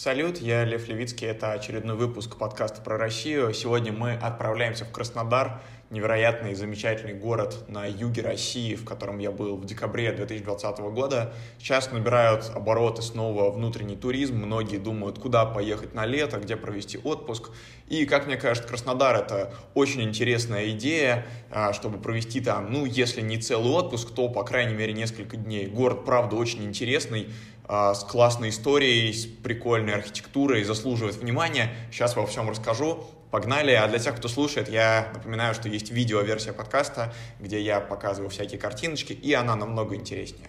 Салют, я Лев Левицкий, это очередной выпуск подкаста про Россию. Сегодня мы отправляемся в Краснодар, невероятный и замечательный город на юге России, в котором я был в декабре 2020 года. Сейчас набирают обороты снова внутренний туризм, многие думают, куда поехать на лето, где провести отпуск. И, как мне кажется, Краснодар — это очень интересная идея, а, чтобы провести там, ну, если не целый отпуск, то, по крайней мере, несколько дней. Город, правда, очень интересный, а, с классной историей, с прикольной архитектурой, заслуживает внимания. Сейчас во всем расскажу. Погнали. А для тех, кто слушает, я напоминаю, что есть видео-версия подкаста, где я показываю всякие картиночки, и она намного интереснее.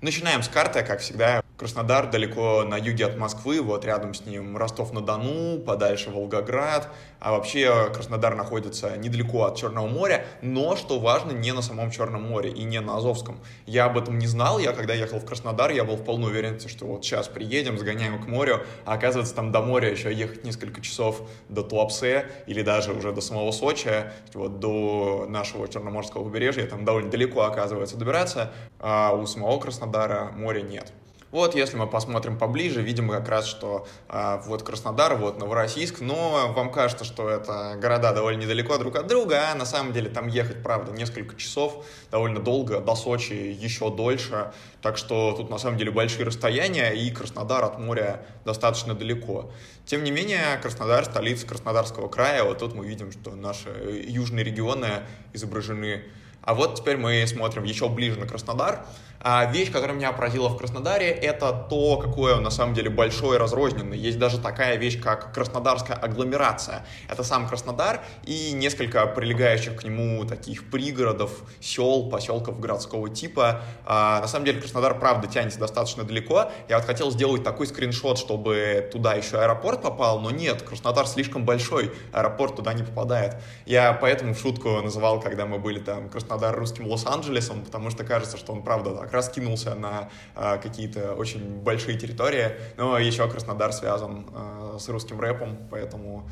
Начинаем с карты, как всегда. Краснодар далеко на юге от Москвы, вот рядом с ним Ростов-на-Дону, подальше Волгоград, а вообще Краснодар находится недалеко от Черного моря, но, что важно, не на самом Черном море и не на Азовском. Я об этом не знал, я когда ехал в Krasnodar, я был в полной уверенности, что вот сейчас приедем, сгоняем к морю, а оказывается там до моря еще ехать несколько часов до Туапсе или даже уже до самого Сочи, вот до нашего Черноморского побережья, там довольно далеко оказывается добираться, а у самого Краснодара моря нет. Вот, если мы посмотрим поближе, видим как раз, что э, вот Краснодар, вот Новороссийск, но вам кажется, что это города довольно недалеко друг от друга, а на самом деле там ехать, правда, несколько часов, довольно долго, до Сочи еще дольше, так что тут на самом деле большие расстояния, и Краснодар от моря достаточно далеко. Тем не менее, Краснодар, столица Краснодарского края, вот тут мы видим, что наши южные регионы изображены а вот теперь мы смотрим еще ближе на Краснодар. А вещь, которая меня поразила в Краснодаре, это то, какое на самом деле большой и разрозненный. Есть даже такая вещь, как Краснодарская агломерация. Это сам Краснодар и несколько прилегающих к нему таких пригородов, сел, поселков городского типа. А, на самом деле Краснодар, правда, тянется достаточно далеко. Я вот хотел сделать такой скриншот, чтобы туда еще аэропорт попал, но нет, Краснодар слишком большой, аэропорт туда не попадает. Я поэтому в шутку называл, когда мы были там Краснодар русским Лос-Анджелесом, потому что кажется, что он, правда, так раскинулся на э, какие-то очень большие территории. Но еще Краснодар связан э, с русским рэпом, поэтому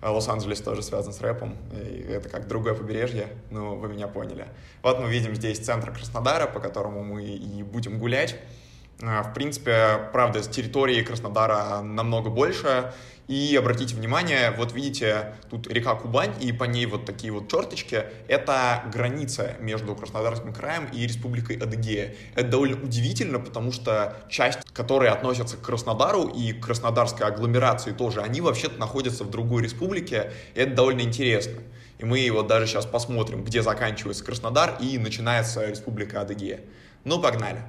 а, Лос-Анджелес тоже связан с рэпом, и это как другое побережье, ну, вы меня поняли. Вот мы видим здесь центр Краснодара, по которому мы и будем гулять. В принципе, правда, с территории Краснодара намного больше, и обратите внимание, вот видите, тут река Кубань, и по ней вот такие вот черточки. Это граница между Краснодарским краем и Республикой Адыгея. Это довольно удивительно, потому что часть, которая относится к Краснодару и к краснодарской агломерации тоже, они вообще-то находятся в другой республике, и это довольно интересно. И мы вот даже сейчас посмотрим, где заканчивается Краснодар и начинается Республика Адыгея. Ну, погнали.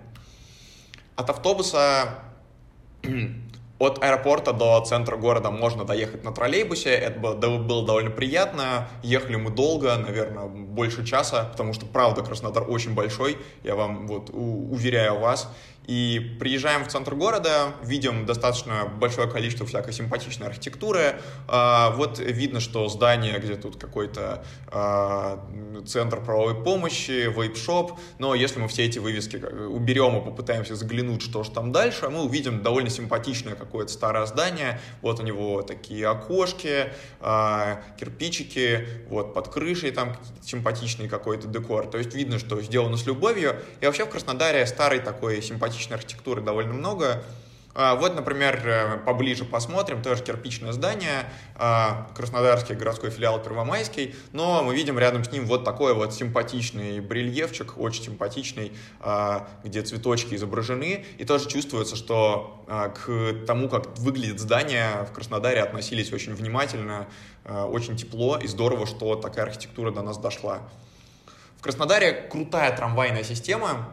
От автобуса от аэропорта до центра города можно доехать на троллейбусе. Это было, довольно приятно. Ехали мы долго, наверное, больше часа, потому что, правда, Краснодар очень большой. Я вам вот уверяю вас. И приезжаем в центр города, видим достаточно большое количество всякой симпатичной архитектуры. А, вот видно, что здание, где тут какой-то а, центр правовой помощи, вейп-шоп. Но если мы все эти вывески уберем и попытаемся заглянуть, что же там дальше, мы увидим довольно симпатичное какое-то старое здание. Вот у него такие окошки, а, кирпичики, вот под крышей там симпатичный какой-то декор. То есть видно, что сделано с любовью. И вообще в Краснодаре старый такой симпатичный античной архитектуры довольно много. А, вот, например, э, поближе посмотрим, тоже кирпичное здание, а, Краснодарский городской филиал Первомайский, но мы видим рядом с ним вот такой вот симпатичный брельефчик, очень симпатичный, а, где цветочки изображены, и тоже чувствуется, что к тому, как выглядит здание, в Краснодаре относились очень внимательно, очень тепло, и здорово, что такая архитектура до нас дошла. В Краснодаре крутая трамвайная система,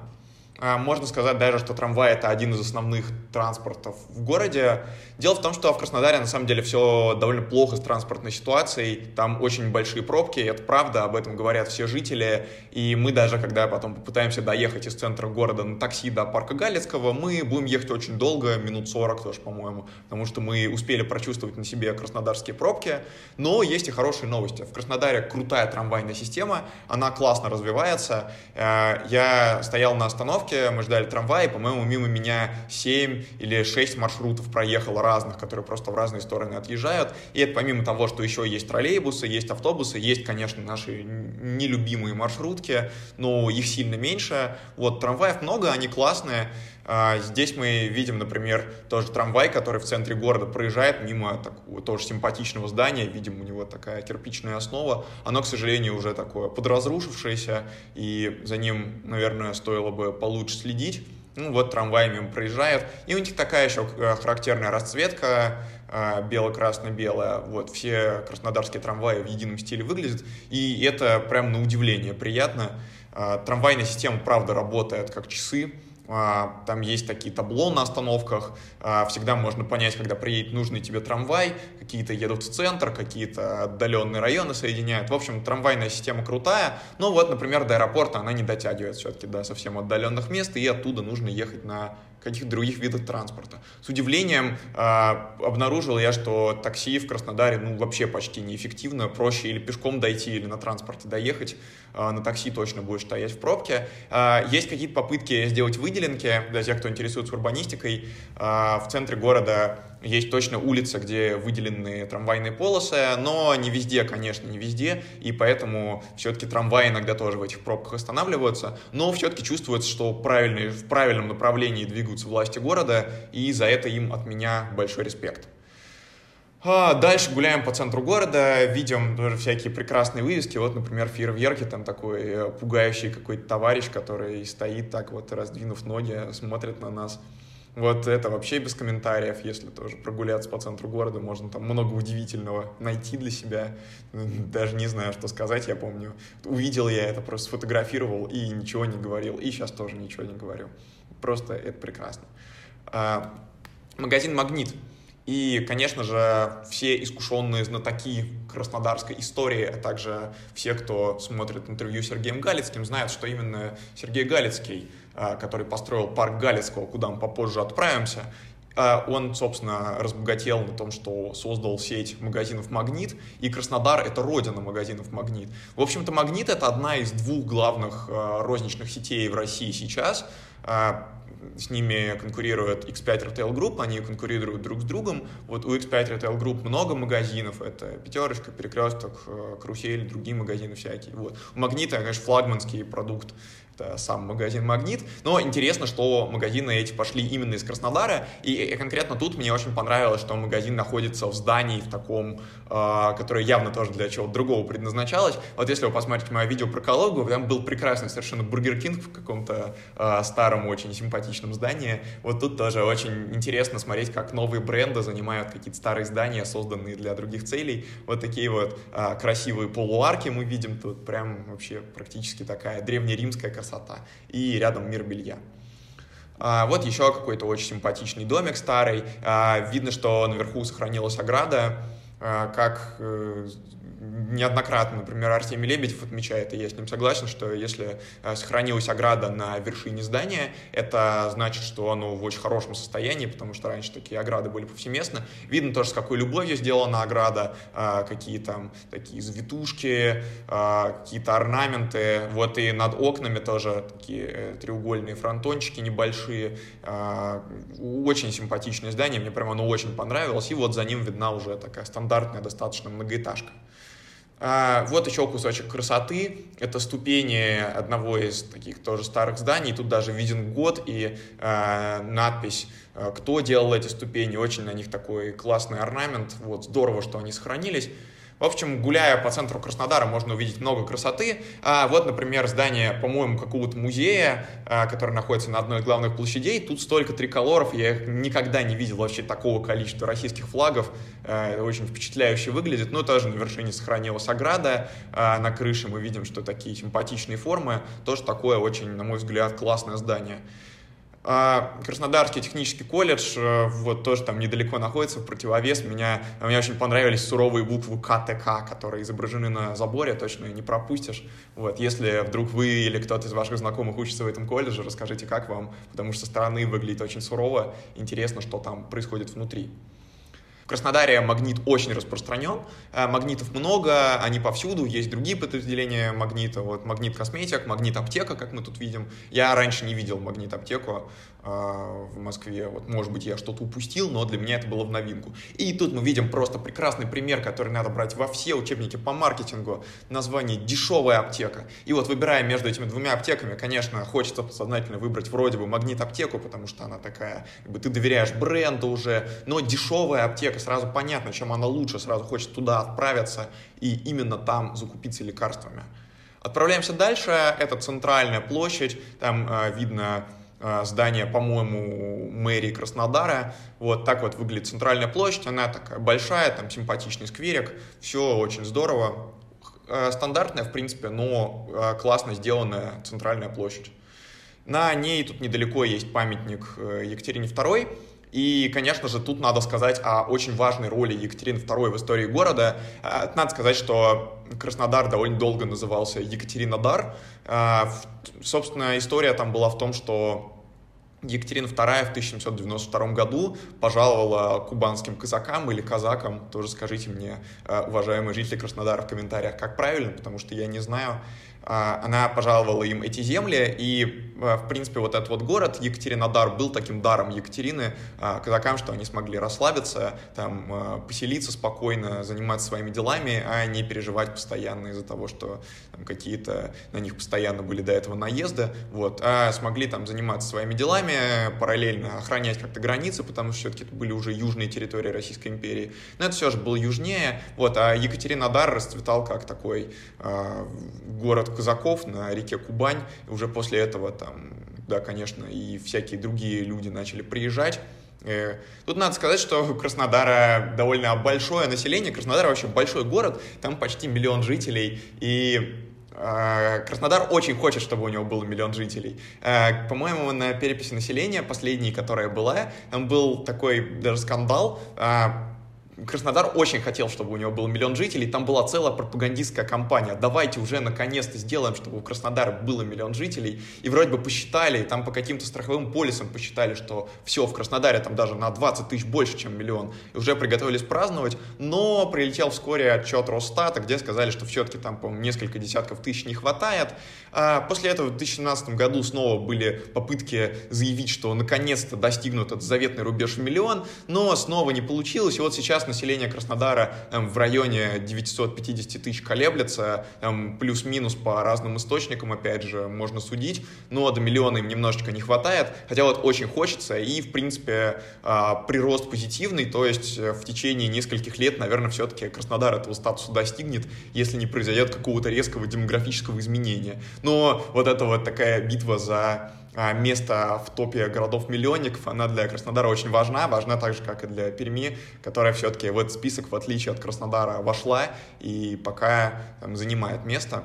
можно сказать даже, что трамвай это один из основных транспортов в городе. Дело в том, что в Краснодаре на самом деле все довольно плохо с транспортной ситуацией. Там очень большие пробки, это правда, об этом говорят все жители. И мы даже, когда потом попытаемся доехать из центра города на такси до парка Галицкого, мы будем ехать очень долго, минут 40 тоже, по-моему, потому что мы успели прочувствовать на себе краснодарские пробки. Но есть и хорошие новости. В Краснодаре крутая трамвайная система, она классно развивается. Э, я стоял на остановке, остановке, мы ждали трамвай, и, по-моему, мимо меня 7 или 6 маршрутов проехало разных, которые просто в разные стороны отъезжают. И это помимо того, что еще есть троллейбусы, есть автобусы, есть, конечно, наши нелюбимые маршрутки, но их сильно меньше. Вот, трамваев много, они классные. А, здесь мы видим, например, тоже трамвай, который в центре города проезжает мимо такого тоже симпатичного здания. Видим, у него такая кирпичная основа. Оно, к сожалению, уже такое подразрушившееся, и за ним, наверное, стоило бы получше следить. Ну вот трамвай мимо проезжает. И у них такая еще э, характерная расцветка, э, бело-красно-белая. Вот все краснодарские трамваи в едином стиле выглядят. И это прям на удивление приятно. Э, трамвайная система, правда, работает как часы. А, там есть такие табло на остановках, а, всегда можно понять, когда приедет нужный тебе трамвай, какие-то едут в центр, какие-то отдаленные районы соединяют. В общем, трамвайная система крутая, но вот, например, до аэропорта она не дотягивает все-таки до совсем отдаленных мест, и оттуда нужно ехать на каких-то других видов транспорта. С удивлением э, обнаружил я, что такси в Краснодаре ну, вообще почти неэффективно. Проще или пешком дойти, или на транспорте доехать. Э, на такси точно будешь стоять в пробке. Э, есть какие-то попытки сделать выделенки для тех, кто интересуется урбанистикой. Э, в центре города есть точно улица, где выделены трамвайные полосы, но не везде, конечно, не везде, и поэтому все-таки трамваи иногда тоже в этих пробках останавливаются, но все-таки чувствуется, что правильные, в правильном направлении двигаются власти города, и за это им от меня большой респект. А дальше гуляем по центру города, видим тоже всякие прекрасные вывески. Вот, например, фейерверки, там такой э, пугающий какой-то товарищ, который стоит так вот, раздвинув ноги, смотрит на нас. Вот это вообще без комментариев, если тоже прогуляться по центру города, можно там много удивительного найти для себя. Даже не знаю, что сказать, я помню. Увидел я это, просто сфотографировал и ничего не говорил. И сейчас тоже ничего не говорю. Просто это прекрасно. А, магазин «Магнит». И, конечно же, все искушенные знатоки краснодарской истории, а также все, кто смотрит интервью с Сергеем Галицким, знают, что именно Сергей Галицкий, который построил парк Галицкого, куда мы попозже отправимся, а, он, собственно, разбогател на том, что создал сеть магазинов «Магнит», и Краснодар — это родина магазинов «Магнит». В общем-то, «Магнит» — это одна из двух главных а, розничных сетей в России сейчас с ними конкурирует X5 Retail Group, они конкурируют друг с другом. Вот у X5 Retail Group много магазинов, это Пятерочка, Перекресток, Карусель, другие магазины всякие. Вот. У Магнита, конечно, флагманский продукт сам магазин «Магнит». Но интересно, что магазины эти пошли именно из Краснодара, и конкретно тут мне очень понравилось, что магазин находится в здании в таком, э, которое явно тоже для чего-то другого предназначалось. Вот если вы посмотрите мое видео про Калугу, там был прекрасный совершенно Burger King в каком-то э, старом, очень симпатичном здании. Вот тут тоже очень интересно смотреть, как новые бренды занимают какие-то старые здания, созданные для других целей. Вот такие вот э, красивые полуарки мы видим тут, прям вообще практически такая древнеримская красота красота. И рядом мир белья. А, вот еще какой-то очень симпатичный домик старый. А, видно, что наверху сохранилась ограда, а, как э, неоднократно, например, Артемий Лебедев отмечает, и я с ним согласен, что если э, сохранилась ограда на вершине здания, это значит, что оно в очень хорошем состоянии, потому что раньше такие ограды были повсеместно. Видно тоже, с какой любовью сделана ограда, э, какие там такие завитушки, э, какие-то орнаменты. Вот и над окнами тоже такие треугольные фронтончики небольшие. Очень симпатичное здание, мне прямо оно очень понравилось. И вот за ним видна уже такая стандартная достаточно многоэтажка. А, вот еще кусочек красоты. Это ступени одного из таких тоже старых зданий. Тут даже виден год и э, надпись, кто делал эти ступени. Очень на них такой классный орнамент. Вот здорово, что они сохранились. В общем, гуляя по центру Краснодара, можно увидеть много красоты. А вот, например, здание, по-моему, какого-то музея, а, который находится на одной из главных площадей. Тут столько триколоров, я их никогда не видел вообще такого количества российских флагов. А, это очень впечатляюще выглядит. Но тоже на вершине сохранилась ограда. А, на крыше мы видим, что такие симпатичные формы. Тоже такое очень, на мой взгляд, классное здание. А, Краснодарский технический колледж, э, вот тоже там недалеко находится, в противовес. Меня, мне очень понравились суровые буквы КТК, которые изображены на заборе, точно не пропустишь. Вот, если вдруг вы или кто-то из ваших знакомых учится в этом колледже, расскажите, как вам, потому что со стороны выглядит очень сурово, интересно, что там происходит внутри. В Краснодаре магнит очень распространен, э, магнитов много, они повсюду, есть другие подразделения магнита, вот магнит косметик, магнит аптека, как мы тут видим. Я раньше не видел магнит аптеку, в Москве. Вот, может быть, я что-то упустил, но для меня это было в новинку. И тут мы видим просто прекрасный пример, который надо брать во все учебники по маркетингу. Название «Дешевая аптека». И вот выбирая между этими двумя аптеками, конечно, хочется подсознательно выбрать вроде бы магнит-аптеку, потому что она такая, как бы ты доверяешь бренду уже, но дешевая аптека, сразу понятно, чем она лучше, сразу хочется туда отправиться и именно там закупиться лекарствами. Отправляемся дальше, это центральная площадь, там э, видно здание, по-моему, мэрии Краснодара. Вот так вот выглядит центральная площадь. Она такая большая, там симпатичный скверик. Все очень здорово. Э, стандартная, в принципе, но э, классно сделанная центральная площадь. На ней тут недалеко есть памятник Екатерине II. И, конечно же, тут надо сказать о очень важной роли Екатерины II в истории города. Надо сказать, что Краснодар довольно долго назывался Екатеринодар. Собственно, история там была в том, что Екатерина II в 1792 году пожаловала кубанским казакам или казакам, тоже скажите мне, уважаемые жители Краснодара, в комментариях, как правильно, потому что я не знаю, она пожаловала им эти земли, и, а, в принципе, вот этот вот город Екатеринодар был таким даром Екатерины а, казакам, что они смогли расслабиться, там, поселиться спокойно, заниматься своими делами, а не переживать постоянно из-за того, что какие-то на них постоянно были до этого наезды, вот, а смогли там заниматься своими делами, параллельно охранять как-то границы, потому что все-таки это были уже южные территории Российской империи, но это все же было южнее, вот, а Екатеринодар расцветал как такой э, город казаков на реке Кубань. И уже после этого там, да, конечно, и всякие другие люди начали приезжать. Э, тут надо сказать, что у Краснодара довольно большое население. Краснодар вообще большой город, там почти миллион жителей. И э, Краснодар очень хочет, чтобы у него был миллион жителей. Э, по-моему, на переписи населения, последней, которая была, там был такой даже скандал Краснодар очень хотел, чтобы у него был миллион жителей, там была целая пропагандистская кампания. Давайте уже наконец-то сделаем, чтобы у Краснодара было миллион жителей. И вроде бы посчитали, там по каким-то страховым полисам посчитали, что все, в Краснодаре там даже на 20 тысяч больше, чем миллион. И уже приготовились праздновать, но прилетел вскоре отчет Росстата, где сказали, что все-таки там, по несколько десятков тысяч не хватает. А после этого в 2017 году снова были попытки заявить, что наконец-то достигнут этот заветный рубеж в миллион, но снова не получилось. И вот сейчас население Краснодара там, в районе 950 тысяч колеблется, плюс-минус по разным источникам, опять же, можно судить, но до миллиона им немножечко не хватает, хотя вот очень хочется, и, в принципе, а, прирост позитивный, то есть э, в течение нескольких лет, наверное, все-таки Краснодар этого статуса достигнет, если не произойдет какого-то резкого демографического изменения. Но вот эта вот такая битва за место в топе городов-миллионников, она для Краснодара очень важна, важна так же, как и для Перми, которая все-таки в этот список, в отличие от Краснодара, вошла и пока там, занимает место.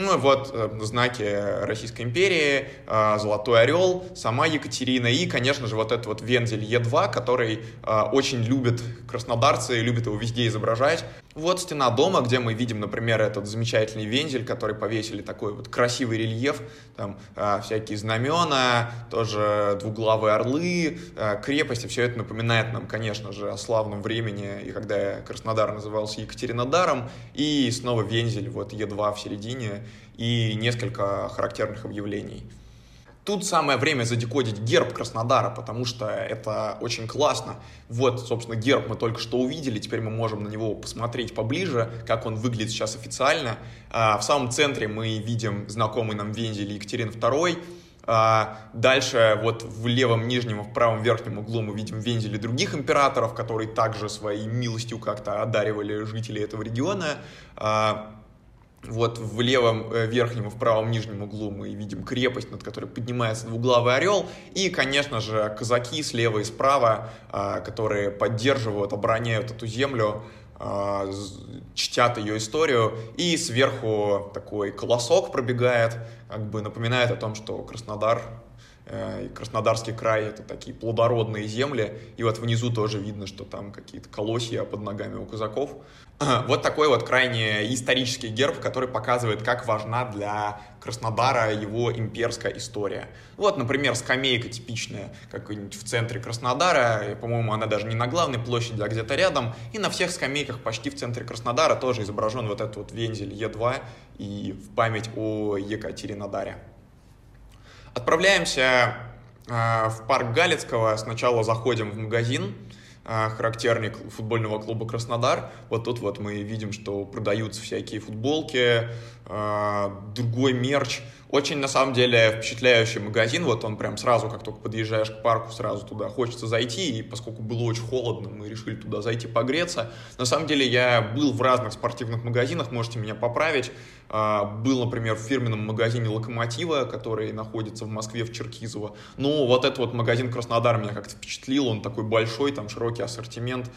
Ну вот э, знаки Российской империи, э, Золотой Орел, сама Екатерина и, конечно же, вот этот вот вензель Е2, который э, очень любят краснодарцы, любят его везде изображать. Вот стена дома, где мы видим, например, этот замечательный вензель, который повесили такой вот красивый рельеф, там э, всякие знамена, тоже двуглавые орлы, э, крепости, все это напоминает нам, конечно же, о славном времени, и когда Краснодар назывался Екатеринодаром, и снова вензель, вот Е2 в середине, и несколько характерных объявлений. Тут самое время задекодить герб Краснодара, потому что это очень классно. Вот, собственно, герб мы только что увидели, теперь мы можем на него посмотреть поближе, как он выглядит сейчас официально. А, в самом центре мы видим знакомый нам вензель Екатерин II, а, Дальше вот в левом нижнем и в правом верхнем углу мы видим вензели других императоров, которые также своей милостью как-то одаривали жителей этого региона. Вот в левом э, верхнем и в правом нижнем углу мы видим крепость, над которой поднимается двуглавый орел. И, конечно же, казаки слева и справа, а, которые поддерживают, обороняют эту землю, а, чтят ее историю. И сверху такой колосок пробегает, как бы напоминает о том, что Краснодар Краснодарский край — это такие плодородные земли, и вот внизу тоже видно, что там какие-то колосья под ногами у казаков. Вот такой вот крайне исторический герб, который показывает, как важна для Краснодара его имперская история. Вот, например, скамейка типичная, как-нибудь в центре Краснодара, по-моему, она даже не на главной площади, а где-то рядом, и на всех скамейках почти в центре Краснодара тоже изображен вот этот вот вензель Е2 и в память о Екатеринодаре. Отправляемся а, в парк Галицкого сначала заходим в магазин, а, характерник футбольного клуба Краснодар. Вот тут вот мы видим, что продаются всякие футболки, другой мерч. Очень, на самом деле, впечатляющий магазин. Вот он прям сразу, как только подъезжаешь к парку, сразу туда хочется зайти. И поскольку было очень холодно, мы решили туда зайти погреться. На самом деле, я был в разных спортивных магазинах, можете меня поправить. А, был, например, в фирменном магазине «Локомотива», который находится в Москве, в Черкизово. Но вот этот вот магазин «Краснодар» меня как-то впечатлил. Он такой большой, там широкий ассортимент.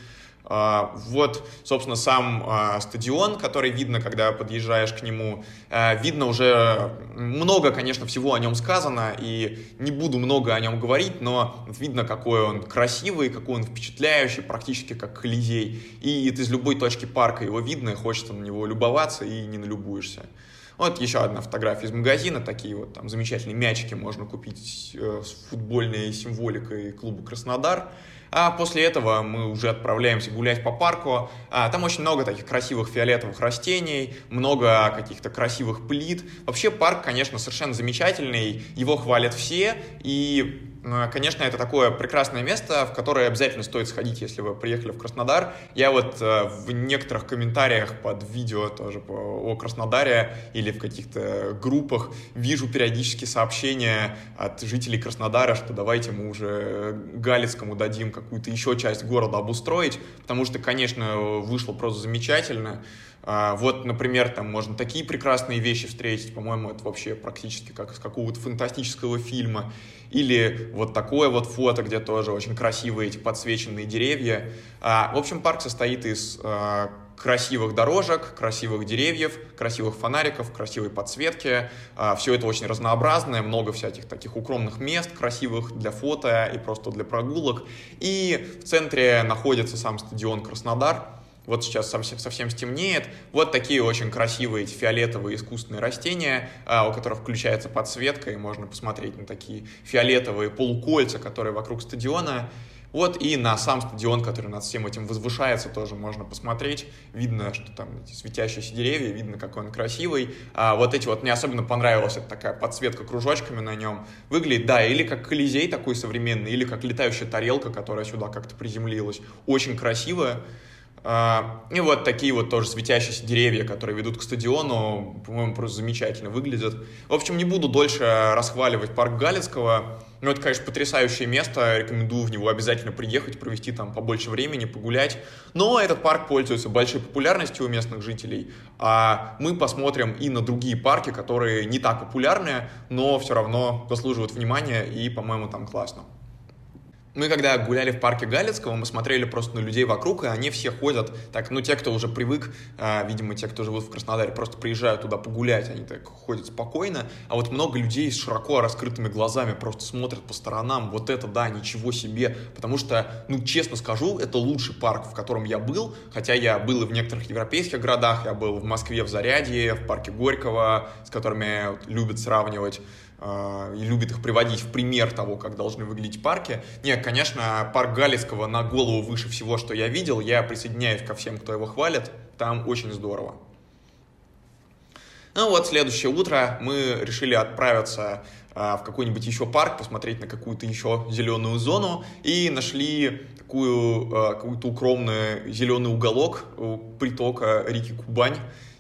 А, вот, собственно, сам а, стадион, который видно, когда подъезжаешь к нему. А, видно уже много, конечно, всего о нем сказано, и не буду много о нем говорить, но видно, какой он красивый, какой он впечатляющий, практически как Колизей. И из любой точки парка его видно, и хочется на него любоваться, и не налюбуешься. Вот еще одна фотография из магазина, такие вот там замечательные мячики можно купить э, с футбольной символикой клуба «Краснодар». А после этого мы уже отправляемся гулять по парку. А, там очень много таких красивых фиолетовых растений, много каких-то красивых плит. Вообще парк, конечно, совершенно замечательный, его хвалят все, и конечно, это такое прекрасное место, в которое обязательно стоит сходить, если вы приехали в Краснодар. Я вот э, в некоторых комментариях под видео тоже о Краснодаре или в каких-то группах вижу периодически сообщения от жителей Краснодара, что давайте мы уже Галицкому дадим какую-то еще часть города обустроить, потому что, конечно, вышло просто замечательно. А, вот, например, там можно такие прекрасные вещи встретить, по-моему, это вообще практически как из какого-то фантастического фильма. Или вот такое вот фото, где тоже очень красивые эти подсвеченные деревья. А, в общем, парк состоит из а, красивых дорожек, красивых деревьев, красивых фонариков, красивой подсветки. Все это очень разнообразное, много всяких таких укромных мест, красивых для фото и просто для прогулок. И в центре находится сам стадион Краснодар, вот сейчас совсем, совсем стемнеет. Вот такие очень красивые фиолетовые искусственные растения, а, у которых включается подсветка, и можно посмотреть на такие фиолетовые полукольца, которые вокруг стадиона. Вот и на сам стадион, который над всем этим возвышается, тоже можно посмотреть. Видно, что там эти светящиеся деревья, видно, какой он красивый. А вот эти вот, мне особенно понравилась эта такая подсветка кружочками на нем. Выглядит, да, или как Колизей такой современный, или как летающая тарелка, которая сюда как-то приземлилась. Очень красивая. А, и вот такие вот тоже светящиеся деревья, которые ведут к стадиону, по-моему, просто замечательно выглядят. В общем, не буду дольше расхваливать парк Галицкого. Но это, конечно, потрясающее место, рекомендую в него обязательно приехать, провести там побольше времени, погулять. Но этот парк пользуется большой популярностью у местных жителей, а мы посмотрим и на другие парки, которые не так популярны, но все равно заслуживают внимания и, по-моему, там классно. Мы когда гуляли в парке Галицкого, мы смотрели просто на людей вокруг, и они все ходят, так, ну, те, кто уже привык, э, видимо, те, кто живут в Краснодаре, просто приезжают туда погулять, они так ходят спокойно, а вот много людей с широко раскрытыми глазами просто смотрят по сторонам, вот это, да, ничего себе, потому что, ну, честно скажу, это лучший парк, в котором я был, хотя я был и в некоторых европейских городах, я был в Москве в Зарядье, в парке Горького, с которыми любят сравнивать, и любит их приводить в пример того, как должны выглядеть парки. Нет, конечно, парк Галицкого на голову выше всего, что я видел. Я присоединяюсь ко всем, кто его хвалит. Там очень здорово. Ну вот, следующее утро мы решили отправиться а, в какой-нибудь еще парк, посмотреть на какую-то еще зеленую зону, и нашли такую, а, какой-то укромный зеленый уголок у притока реки Кубань,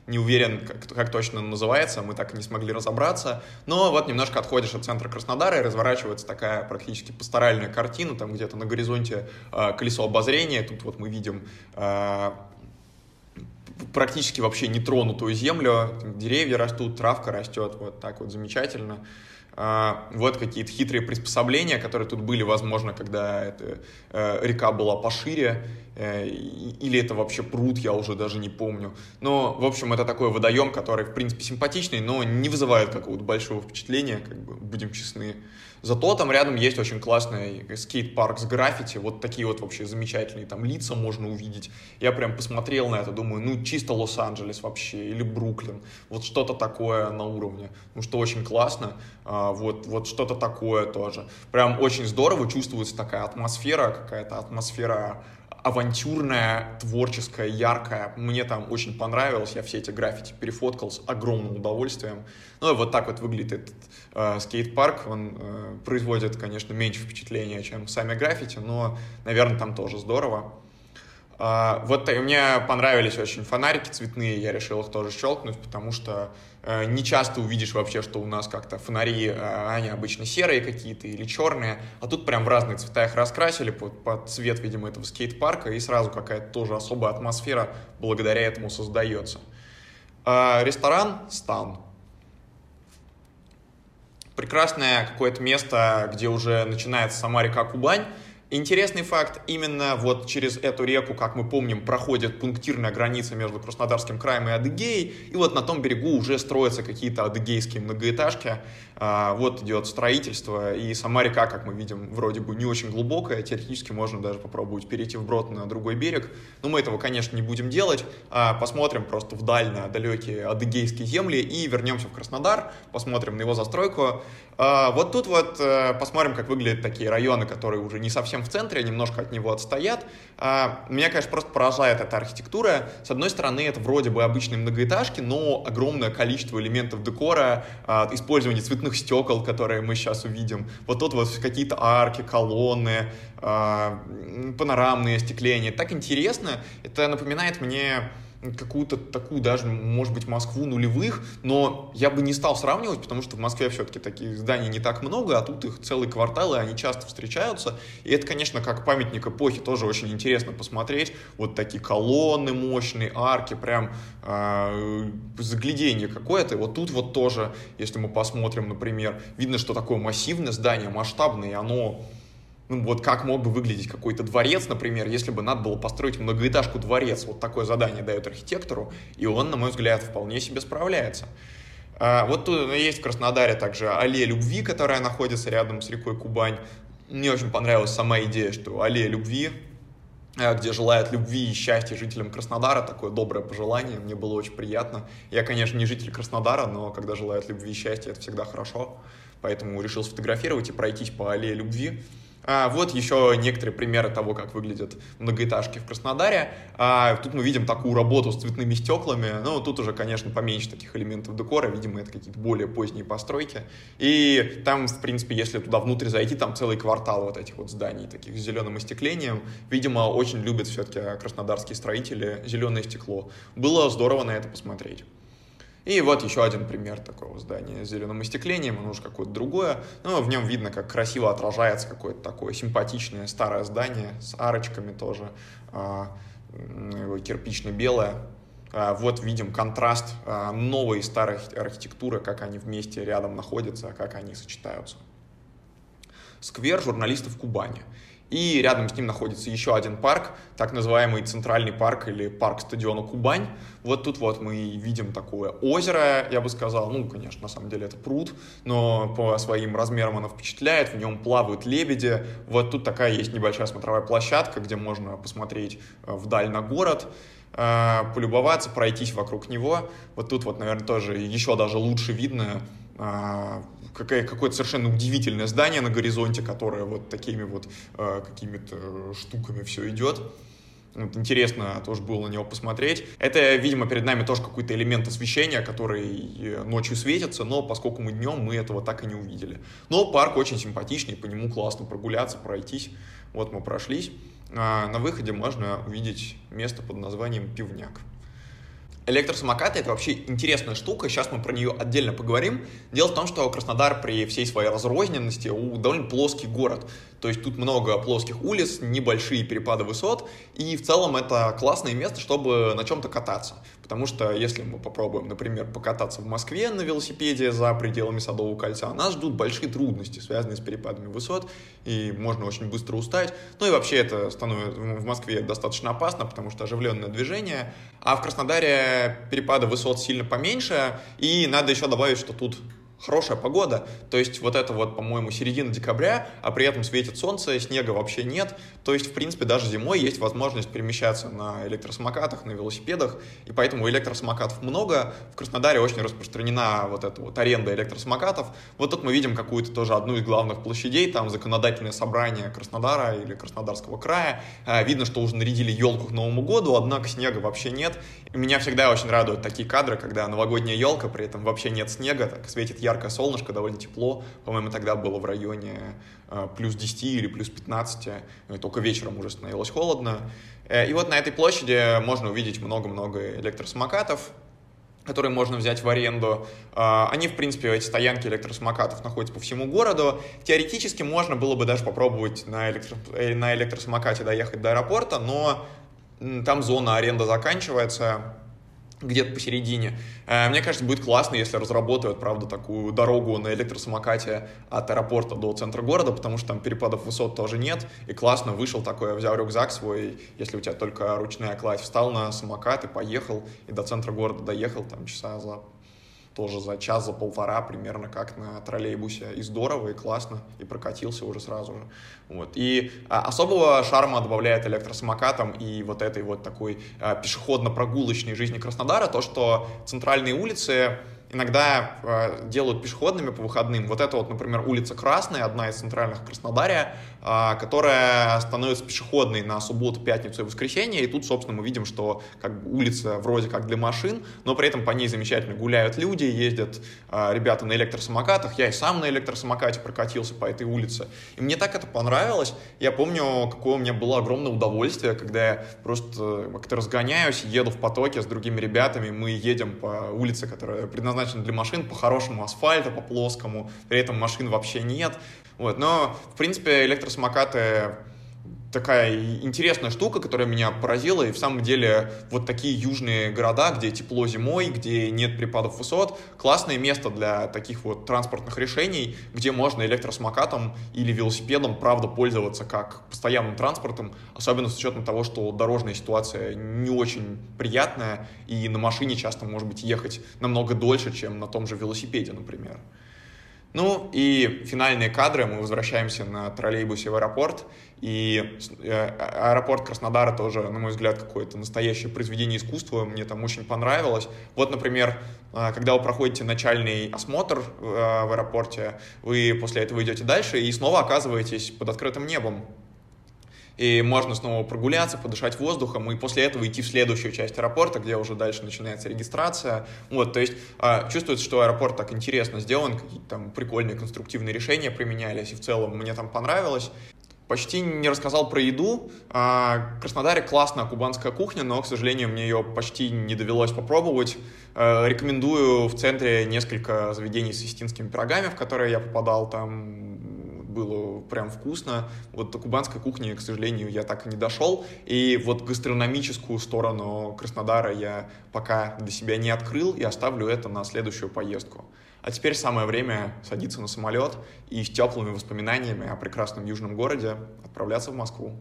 не уверен, как, как точно называется, мы так и не смогли разобраться. Но вот немножко отходишь от центра Краснодара, и разворачивается такая практически пасторальная картина, там где-то на горизонте э, колесо обозрения, тут вот мы видим э, практически вообще нетронутую землю, деревья растут, травка растет, вот так вот замечательно. А, вот какие-то хитрые приспособления, которые тут были, возможно, когда эта э, река была пошире, э, или это вообще пруд, я уже даже не помню. Но, в общем, это такой водоем, который, в принципе, симпатичный, но не вызывает какого-то большого впечатления, как бы, будем честны. Зато там рядом есть очень классный скейт-парк с граффити, вот такие вот вообще замечательные там лица можно увидеть. Я прям посмотрел на это, думаю, ну чисто Лос-Анджелес вообще, или Бруклин, вот что-то такое на уровне, ну что очень классно, а, вот, вот что-то такое тоже. Прям очень здорово чувствуется такая атмосфера, какая-то атмосфера авантюрная, творческая, яркая. Мне там очень понравилось, я все эти граффити перефоткал с огромным удовольствием. Ну и вот так вот выглядит этот э, скейт-парк. Он э, производит, конечно, меньше впечатления, чем сами граффити, но, наверное, там тоже здорово. А, вот мне понравились очень фонарики цветные, я решил их тоже щелкнуть, потому что э, не часто увидишь вообще, что у нас как-то фонари, э, они обычно серые какие-то или черные, а тут прям в разные цвета их раскрасили под, под цвет, видимо, этого скейт-парка, и сразу какая-то тоже особая атмосфера благодаря этому создается. А, ресторан «Стан». Прекрасное какое-то место, где уже начинается сама река Кубань, Интересный факт, именно вот через эту реку, как мы помним, проходит пунктирная граница между Краснодарским краем и Адыгеей, и вот на том берегу уже строятся какие-то адыгейские многоэтажки, вот идет строительство, и сама река, как мы видим, вроде бы не очень глубокая, теоретически можно даже попробовать перейти вброд на другой берег, но мы этого, конечно, не будем делать, а посмотрим просто вдаль на далекие адыгейские земли и вернемся в Краснодар, посмотрим на его застройку, а, вот тут вот э, посмотрим, как выглядят такие районы, которые уже не совсем в центре, немножко от него отстоят. А, меня, конечно, просто поражает эта архитектура. С одной стороны, это вроде бы обычные многоэтажки, но огромное количество элементов декора, а, использование цветных стекол, которые мы сейчас увидим. Вот тут вот какие-то арки, колонны, панорамные остекления. Так интересно. Это напоминает мне какую-то такую даже, может быть, Москву нулевых, но я бы не стал сравнивать, потому что в Москве все-таки таких зданий не так много, а тут их целые кварталы, они часто встречаются, и это, конечно, как памятник эпохи тоже очень интересно посмотреть, вот такие колонны мощные, арки, прям э, заглядение какое-то, и вот тут вот тоже, если мы посмотрим, например, видно, что такое массивное здание, масштабное, и оно ну, вот как мог бы выглядеть какой-то дворец, например, если бы надо было построить многоэтажку-дворец. Вот такое задание дает архитектору, и он, на мой взгляд, вполне себе справляется. А, вот тут есть в Краснодаре также аллея любви, которая находится рядом с рекой Кубань. Мне очень понравилась сама идея, что аллея любви, а, где желают любви и счастья жителям Краснодара, такое доброе пожелание, мне было очень приятно. Я, конечно, не житель Краснодара, но когда желают любви и счастья, это всегда хорошо, поэтому решил сфотографировать и пройтись по аллее любви. А, вот еще некоторые примеры того, как выглядят многоэтажки в Краснодаре. А, тут мы видим такую работу с цветными стеклами. Ну, тут уже, конечно, поменьше таких элементов декора. Видимо, это какие-то более поздние постройки. И там, в принципе, если туда внутрь зайти, там целый квартал вот этих вот зданий, таких с зеленым остеклением. Видимо, очень любят все-таки краснодарские строители зеленое стекло. Было здорово на это посмотреть. И вот еще один пример такого здания с зеленым остеклением, оно уже какое-то другое, но в нем видно, как красиво отражается какое-то такое симпатичное старое здание с арочками тоже, а, кирпично-белое. А, вот видим контраст а, новой и старой архитектуры, как они вместе рядом находятся, как они сочетаются. Сквер журналистов Кубани. И рядом с ним находится еще один парк, так называемый Центральный парк или парк стадиона Кубань. Вот тут вот мы видим такое озеро, я бы сказал, ну, конечно, на самом деле это пруд, но по своим размерам оно впечатляет, в нем плавают лебеди. Вот тут такая есть небольшая смотровая площадка, где можно посмотреть э, вдаль на город э, полюбоваться, пройтись вокруг него. Вот тут вот, наверное, тоже еще даже лучше видно э, какое- какое-то совершенно удивительное здание на горизонте, которое вот такими вот э, какими-то штуками все идет. Вот интересно тоже было на него посмотреть. Это, видимо, перед нами тоже какой-то элемент освещения, который э, ночью светится, но поскольку мы днем, мы этого так и не увидели. Но парк очень симпатичный, по нему классно прогуляться, пройтись. Вот мы прошлись. А на выходе можно увидеть место под названием Пивняк. Электросамокаты — это вообще интересная штука, сейчас мы про нее отдельно поговорим. Дело в том, что Краснодар при всей своей разрозненности довольно плоский город. То есть тут много плоских улиц, небольшие перепады высот, и в целом это классное место, чтобы на чем-то кататься. Потому что если мы попробуем, например, покататься в Москве на велосипеде за пределами Садового кольца, нас ждут большие трудности, связанные с перепадами высот, и можно очень быстро устать. Ну и вообще это становится в Москве достаточно опасно, потому что оживленное движение, а в Краснодаре перепады высот сильно поменьше, и надо еще добавить, что тут хорошая погода, то есть вот это вот, по-моему, середина декабря, а при этом светит солнце, снега вообще нет, то есть, в принципе, даже зимой есть возможность перемещаться на электросамокатах, на велосипедах, и поэтому электросамокатов много, в Краснодаре очень распространена вот эта вот аренда электросамокатов, вот тут мы видим какую-то тоже одну из главных площадей, там законодательное собрание Краснодара или Краснодарского края, а, видно, что уже нарядили елку к Новому году, однако снега вообще нет, и меня всегда очень радуют такие кадры, когда новогодняя елка, при этом вообще нет снега, так светит ярко яркое солнышко, довольно тепло. По-моему, тогда было в районе э, плюс 10 или плюс 15, и только вечером уже становилось холодно. Э, и вот на этой площади можно увидеть много-много электросамокатов, которые можно взять в аренду. Э, они, в принципе, эти стоянки электросамокатов находятся по всему городу. Теоретически можно было бы даже попробовать на, электро... на электросамокате доехать до аэропорта, но там зона аренда заканчивается, где-то посередине. Э, мне кажется, будет классно, если разработают, правда, такую дорогу на электросамокате от аэропорта до центра города, потому что там перепадов высот тоже нет, и классно вышел такой, взял рюкзак свой, если у тебя только ручная кладь, встал на самокат и поехал, и до центра города доехал там часа за тоже за час, за полтора примерно, как на троллейбусе. И здорово, и классно, и прокатился уже сразу же. Вот. И а, особого шарма добавляет электросамокатом и вот этой вот такой а, пешеходно-прогулочной жизни Краснодара то, что центральные улицы иногда э, делают пешеходными по выходным. Вот это вот, например, улица Красная, одна из центральных Краснодария, э, которая становится пешеходной на субботу, пятницу и воскресенье. И тут, собственно, мы видим, что как бы, улица вроде как для машин, но при этом по ней замечательно гуляют люди, ездят э, ребята на электросамокатах. Я и сам на электросамокате прокатился по этой улице. И мне так это понравилось. Я помню, какое у меня было огромное удовольствие, когда я просто как-то разгоняюсь, еду в потоке с другими ребятами, мы едем по улице, которая предназначена предназначен для машин по хорошему асфальту, по плоскому, при этом машин вообще нет. Вот. Но, в принципе, электросамокаты такая интересная штука, которая меня поразила, и в самом деле вот такие южные города, где тепло зимой, где нет припадов высот, классное место для таких вот транспортных решений, где можно электросамокатом или велосипедом, правда, пользоваться как постоянным транспортом, особенно с учетом того, что дорожная ситуация не очень приятная, и на машине часто, может быть, ехать намного дольше, чем на том же велосипеде, например. Ну и финальные кадры, мы возвращаемся на троллейбусе в аэропорт, и э, аэропорт Краснодара тоже, на мой взгляд, какое-то настоящее произведение искусства, мне там очень понравилось. Вот, например, э, когда вы проходите начальный осмотр э, в аэропорте, вы после этого идете дальше и снова оказываетесь под открытым небом и можно снова прогуляться, подышать воздухом, и после этого идти в следующую часть аэропорта, где уже дальше начинается регистрация. Вот, то есть э, чувствуется, что аэропорт так интересно сделан, какие-то там прикольные конструктивные решения применялись, и в целом мне там понравилось. Почти не рассказал про еду. А, в Краснодаре классная кубанская кухня, но, к сожалению, мне ее почти не довелось попробовать. Э, рекомендую в центре несколько заведений с истинскими пирогами, в которые я попадал. Там было прям вкусно. Вот до кубанской кухни, к сожалению, я так и не дошел. И вот гастрономическую сторону Краснодара я пока для себя не открыл и оставлю это на следующую поездку. А теперь самое время садиться на самолет и с теплыми воспоминаниями о прекрасном южном городе отправляться в Москву.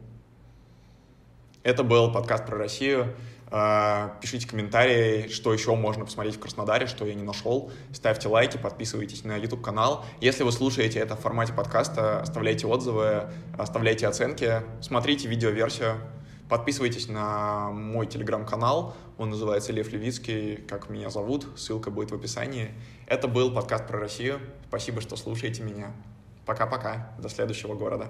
Это был подкаст про Россию. А, пишите комментарии, что еще можно посмотреть в Краснодаре, что я не нашел. Ставьте лайки, подписывайтесь на YouTube-канал. Если вы слушаете это в формате подкаста, оставляйте отзывы, оставляйте оценки, смотрите видеоверсию, подписывайтесь на мой телеграм-канал, он называется Лев Левицкий, как меня зовут, ссылка будет в описании. Это был подкаст про Россию. Спасибо, что слушаете меня. Пока-пока, до следующего города.